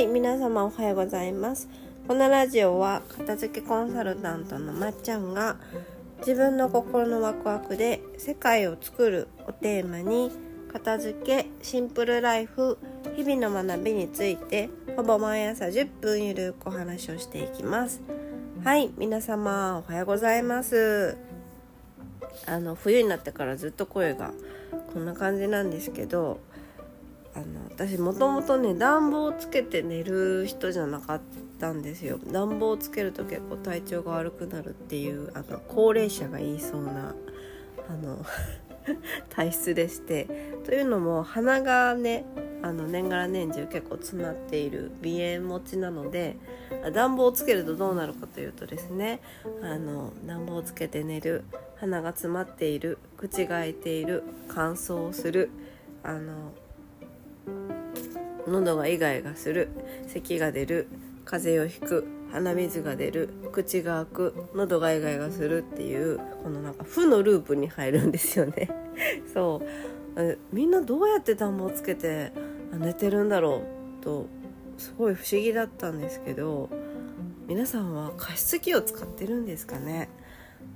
はい皆様おはようございます。このラジオは片付けコンサルタントのまっちゃんが自分の心のワクワクで世界を作るをテーマに片付けシンプルライフ日々の学びについてほぼ毎朝10分ゆるくお話をしていきます。はい皆様おはようございます。あの冬になってからずっと声がこんな感じなんですけどあの私もともとね暖房をつけて寝る人じゃなかったんですよ。暖房をつけると結構体調が悪くなるっていうあの高齢者が言いそうなあの 体質でして。というのも鼻がねあの年がら年中結構詰まっている鼻炎持ちなので暖房をつけるとどうなるかというとですねあの暖房をつけて寝る鼻が詰まっている口が開いている乾燥するあの喉がイガイガする。咳が出る。風邪をひく。鼻水が出る。口が開く。喉がイガイガするっていうこのなんか負のループに入るんですよね。そう。みんなどうやって暖房つけて寝てるんだろうとすごい不思議だったんですけど皆さんは加湿器を使ってるんですかね。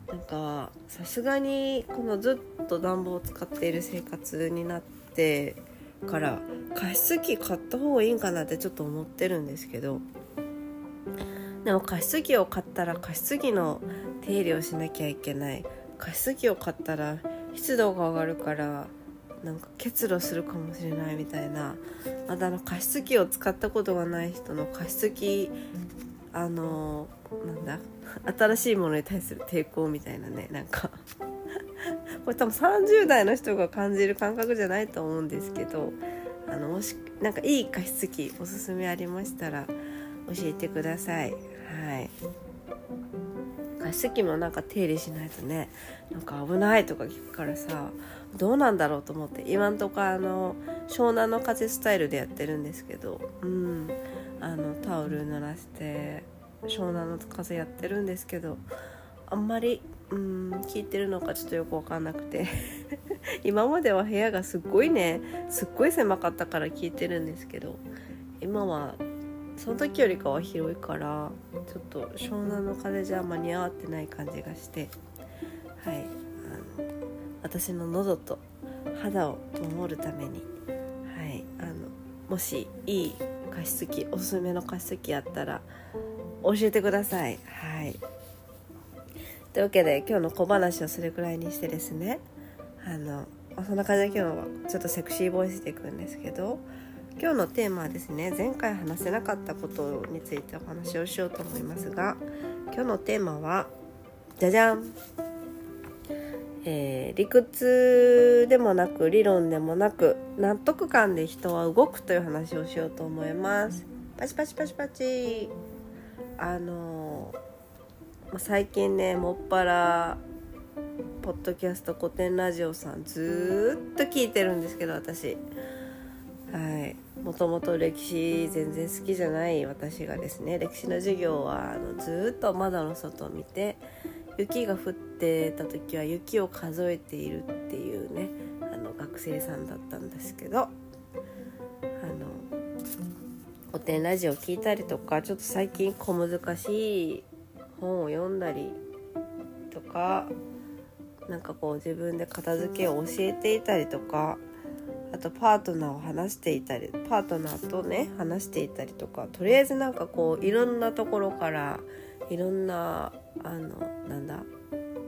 なんかさすがにこのずっと暖房を使っている生活になってから加湿器買った方がいいんかなってちょっと思ってるんですけど。でも加湿器を買ったら加湿器の手入れをしなきゃいけない。加湿器を買ったら湿度が上がるからなんか結露するかもしれないみたいな。まだの加湿器を使ったことがない人の加湿器あのなんだ？新しいものに対する抵抗みたいなねなんか。これ多分30代の人が感じる感覚じゃないと思うんですけどあのもしなんかいい加湿器おすすめありましたら教えてください。はい。加湿器もなんか手入れしないとねなんか危ないとか聞くからさどうなんだろうと思って今んとこあの湘南の風スタイルでやってるんですけどうん。あのタオル濡らして湘南の風やってるんですけどあんまりうん聞いてるのかちょっとよく分かんなくて。今までは部屋がすっごいねすっごい狭かったから聞いてるんですけど今はその時よりかは広いからちょっと湘南の風じゃ間に合ってない感じがしてはいあの私の喉と肌を守るためにはいあのもしいい加湿器おすすめの加湿器あったら教えてください。はい。というわけで今日の小話をそれくらいにしてですね。あのそんな感じで今日はちょっとセクシーボイスでいくんですけど今日のテーマはですね前回話せなかったことについてお話をしようと思いますが今日のテーマはじゃじゃん、えー、理屈でもなく理論でもなく納得感で人は動くという話をしようと思います。パチパチパチパチ。あの、最近ねもっぱらポッドキャスト古典ラジオさんずっと聞いてるんですけど私。はい。もともと歴史全然好きじゃない私がですね歴史の授業はあのずっと窓の外を見て雪が降ってた時は雪を数えているっていうねあの学生さんだったんですけどあの古典ラジオ聞いたりとかちょっと最近小難しい本を読んだりとかなんかこう自分で片付けを教えていたりとかあとパートナーを話していたりパートナーとね話していたりとかとりあえずなんかこういろんなところからいろんなあのなんだ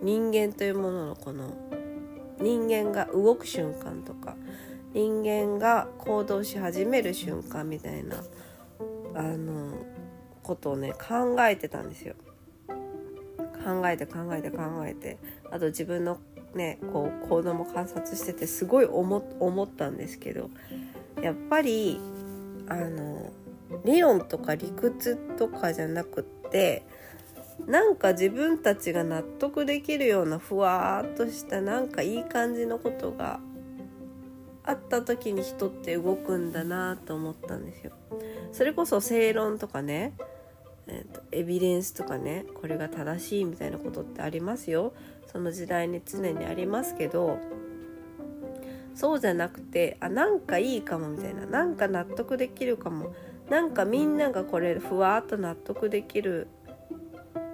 人間というもののこの人間が動く瞬間とか人間が行動し始める瞬間みたいなあのことをね考えてたんですよ。考えて考えて考えてあと自分のねこう行動も観察しててすごい思思ったんですけどやっぱりあの理論とか理屈とかじゃなくってなんか自分たちが納得できるようなふわーっとしたなんかいい感じのことがあった時に人って動くんだなと思ったんですよ。それこそ正論とかねえーと、エビデンスとかねこれが正しいみたいなことってありますよその時代に常にありますけどそうじゃなくてあなんかいいかもみたいななんか納得できるかもなんかみんながこれふわっと納得できる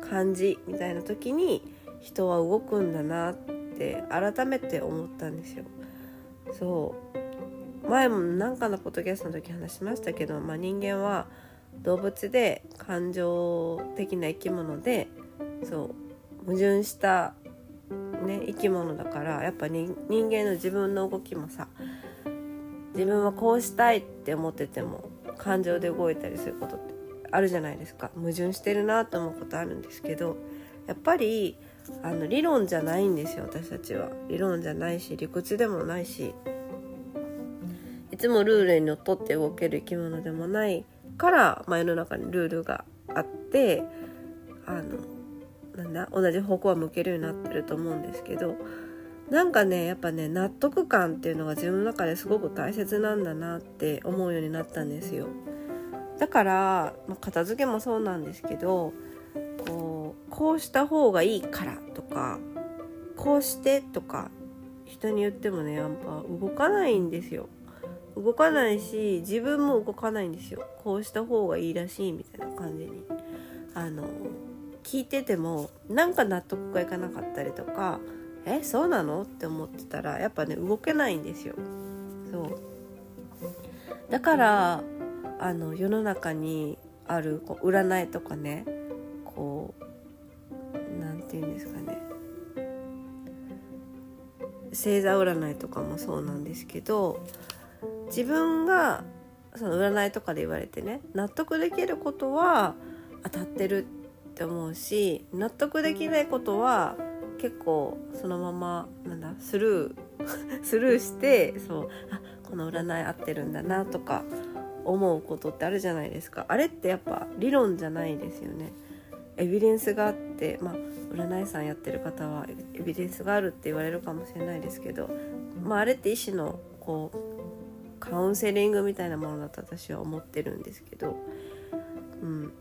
感じみたいな時に人は動くんだなって改めて思ったんですよ。そう前も何かのポッドキャストの時話しましたけど、まあ、人間は動物で感情的な生き物でそう矛盾したね生き物だからやっぱ人間の自分の動きもさ自分はこうしたいって思ってても感情で動いたりすることってあるじゃないですか。矛盾してるなと思うことあるんですけどやっぱりあの理論じゃないんですよ私たちは。理論じゃないし理屈でもないし。いつもルールにのっとって動ける生き物でもないから、まあ、世の中にルールがあってあのなんだ同じ方向は向けるようになってると思うんですけどなんかねやっぱね納得感っていうのが自分の中ですごく大切なんだなって思うようになったんですよ。だから、まあ、片付けもそうなんですけどこうこうした方がいいからとかこうしてとか人に言ってもねやっぱ動かないんですよ。動かないし自分も動かないんですよ。こうした方がいいらしいみたいな感じに。あの聞いててもなんか納得がいかなかったりとかえそうなの？って思ってたらやっぱね動けないんですよ。そう。だからあの世の中にあるこう占いとかねこう何て言うんですかね。星座占いとかもそうなんですけど自分がその占いとかで言われてね納得できることは当たってるって思うし納得できないことは結構そのままなんだスルー スルーしてそうあこの占い合ってるんだなとか思うことってあるじゃないですか。あれってやっぱ理論じゃないですよね。エビデンスがあってまあ占い師さんやってる方はエビデンスがあるって言われるかもしれないですけど、まあ、あれって医師のこうカウンセリングみたいなものだと私は思ってるんですけど、うん、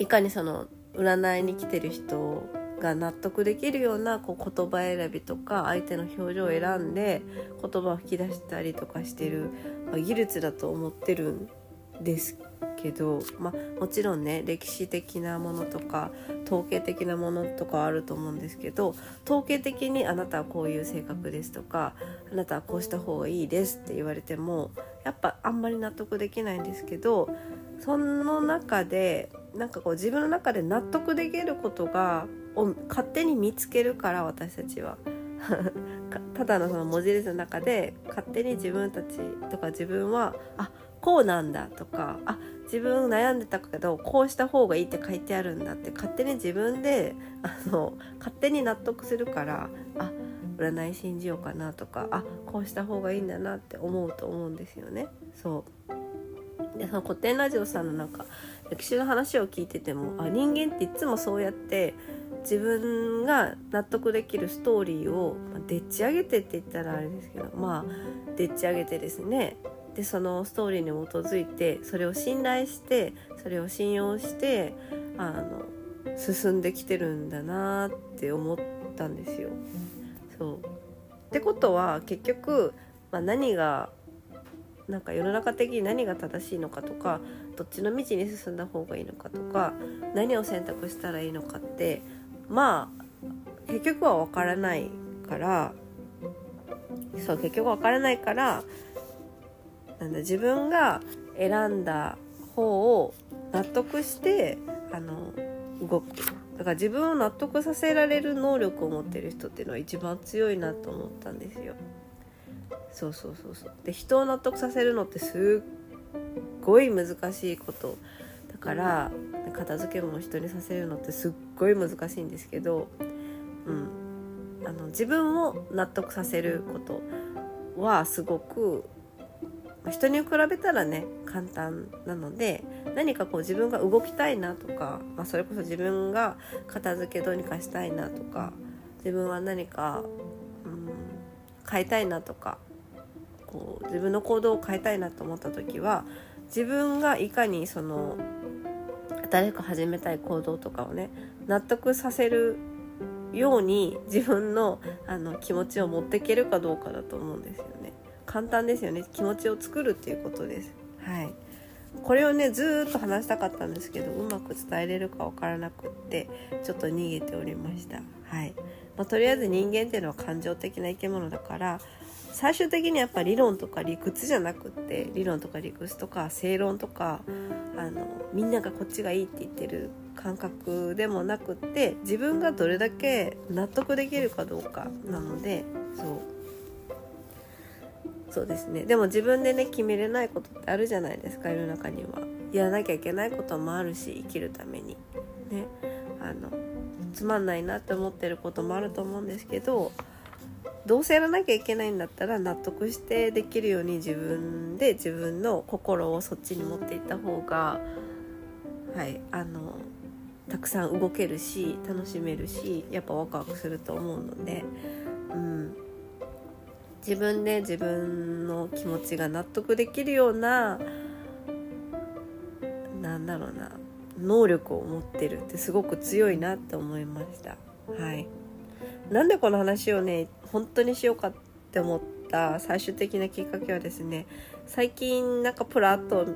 いかにその占いに来てる人が納得できるようなこう言葉選びとか相手の表情を選んで言葉を吹き出したりとかしてる、まあ、技術だと思ってるんですけど、まあ、もちろんね歴史的なものとか統計的なものとかあると思うんですけど統計的にあなたはこういう性格ですとかあなたはこうした方がいいですって言われてもやっぱあんまり納得できないんですけどその中でなんかこう自分の中で納得できることがを勝手に見つけるから私たちは。ただのその文字列の中で勝手に自分たちとか自分はあこうなんだとかあ自分悩んでたけどこうした方がいいって書いてあるんだって勝手に自分であの勝手に納得するからあ占い信じようかなとかあこうした方がいいんだなって思うと思うんですよね。そうでその古典ラジオさんのなんか歴史の話を聞いててもあ人間っていつもそうやって自分が納得できるストーリーを、ま、でっち上げてって言ったらあれですけどまあでっち上げてですねでそのストーリーに基づいてそれを信頼してそれを信用してあの進んできてるんだなって思ったんですよ。そう。ってことは結局、まあ、何がなんか世の中的に何が正しいのかとかどっちの道に進んだ方がいいのかとか何を選択したらいいのかってまあ結局は分からないからそう結局分からないからなんだ自分が選んだ方を納得してあの動く。だから自分を納得させられる能力を持ってる人っていうのは一番強いなと思ったんですよ。そうそうそうそうで人を納得させるのってすっごい難しいことだから片付けも人にさせるのってすっごい難しいんですけど、うん、あの自分を納得させることはすごく人に比べたらね簡単なので何かこう自分が動きたいなとか、まあ、それこそ自分が片付けどうにかしたいなとか自分は何か、うん、変えたいなとかこう自分の行動を変えたいなと思った時は自分がいかにその新しく始めたい行動とかをね納得させるように自分のあの気持ちを持っていけるかどうかだと思うんですよ。簡単ですよね。気持ちを作るっていうことです。はい。これをねずっと話したかったんですけどうまく伝えれるか分からなくってちょっと逃げておりました。はい、まあ、とりあえず人間っていうのは感情的な生き物だから最終的にやっぱ理論とか理屈じゃなくって理論とか理屈とか正論とかあのみんながこっちがいいって言ってる感覚でもなくって自分がどれだけ納得できるかどうかなのでそう。そうですね。でも自分でね決めれないことってあるじゃないですか世の中には。やらなきゃいけないこともあるし生きるために。ね。あのつまんないなって思ってることもあると思うんですけどどうせやらなきゃいけないんだったら納得してできるように自分で自分の心をそっちに持っていった方がはいあのたくさん動けるし楽しめるしやっぱワクワクすると思うので、うん、自分で自分の気持ちが納得できるようななんだろうな能力を持ってるってすごく強いなって思いました。はいなんでこの話をね本当にしようかって思った最終的なきっかけはですね最近なんかプラッと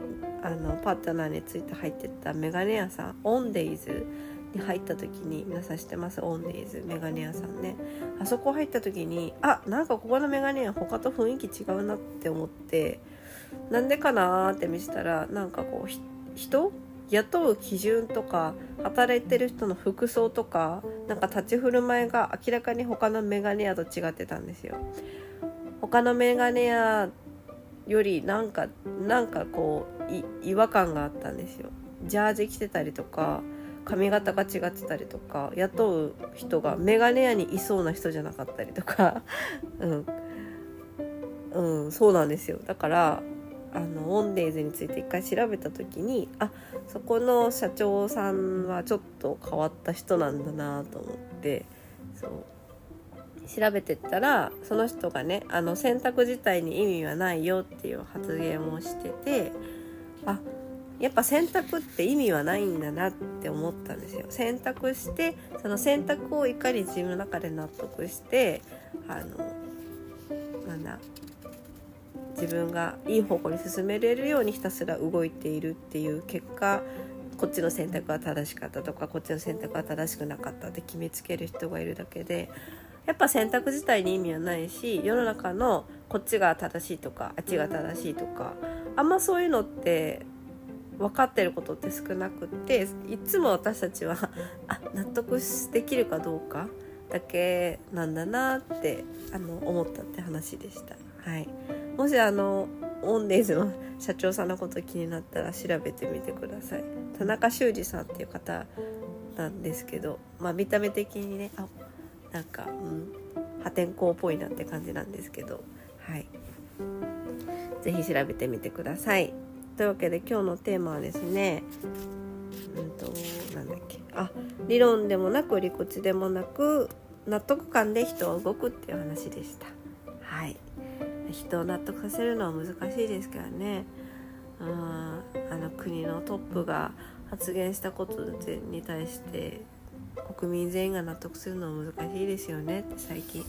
あのパートナーについて入ってたメガネ屋さんオンデイズに入った時に皆さん知ってます。オンデイズメガネ屋さんね。あそこ入った時にあなんかここのメガネ屋他と雰囲気違うなって思ってなんでかなーって見せたらなんかこう人雇う基準とか働いてる人の服装とかなんか立ち振る舞いが明らかに他のメガネ屋と違ってたんですよ。他のメガネ屋よりなんかなんかこう違和感があったんですよ。ジャージ着てたりとか髪型が違ってたりとか雇う人がメガネ屋にいそうな人じゃなかったりとか うん、うん、そうなんですよ。だからあのオンデイズについて一回調べた時にあそこの社長さんはちょっと変わった人なんだなと思ってそう。調べてったらその人がねあの選択自体に意味はないよっていう発言をしててあやっぱ選択って意味はないんだなって思ったんですよ。選択してその選択をいかに自分の中で納得してあのなんだ自分がいい方向に進めれるようにひたすら動いているっていう結果こっちの選択は正しかったとかこっちの選択は正しくなかったって決めつける人がいるだけでやっぱ選択自体に意味はないし世の中のこっちが正しいとかあっちが正しいとかあんまそういうのって分かってることって少なくっていつも私たちはあ納得できるかどうかだけなんだなってあの思ったって話でした。はい。もしあのオンデイズの社長さんのこと気になったら調べてみてください。田中修二さんっていう方なんですけどまあ見た目的にねあなんか、うん、破天荒っぽいなって感じなんですけどはい。是非調べてみてください。というわけで今日のテーマはですねうんとなんだっけ。あ理論でもなく理屈でもなく納得感で人は動くっていう話でした。はい。人を納得させるのは難しいですからね。うんあの国のトップが発言したことに対して国民全員が納得するのは難しいですよねって最近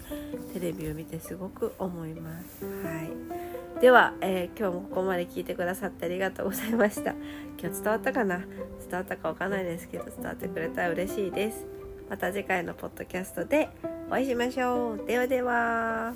テレビを見てすごく思います。はい。では、えー、今日もここまで聞いてくださってありがとうございました。今日伝わったかな？伝わったかわかんないですけど伝わってくれたら嬉しいです。また次回のポッドキャストでお会いしましょう。ではでは。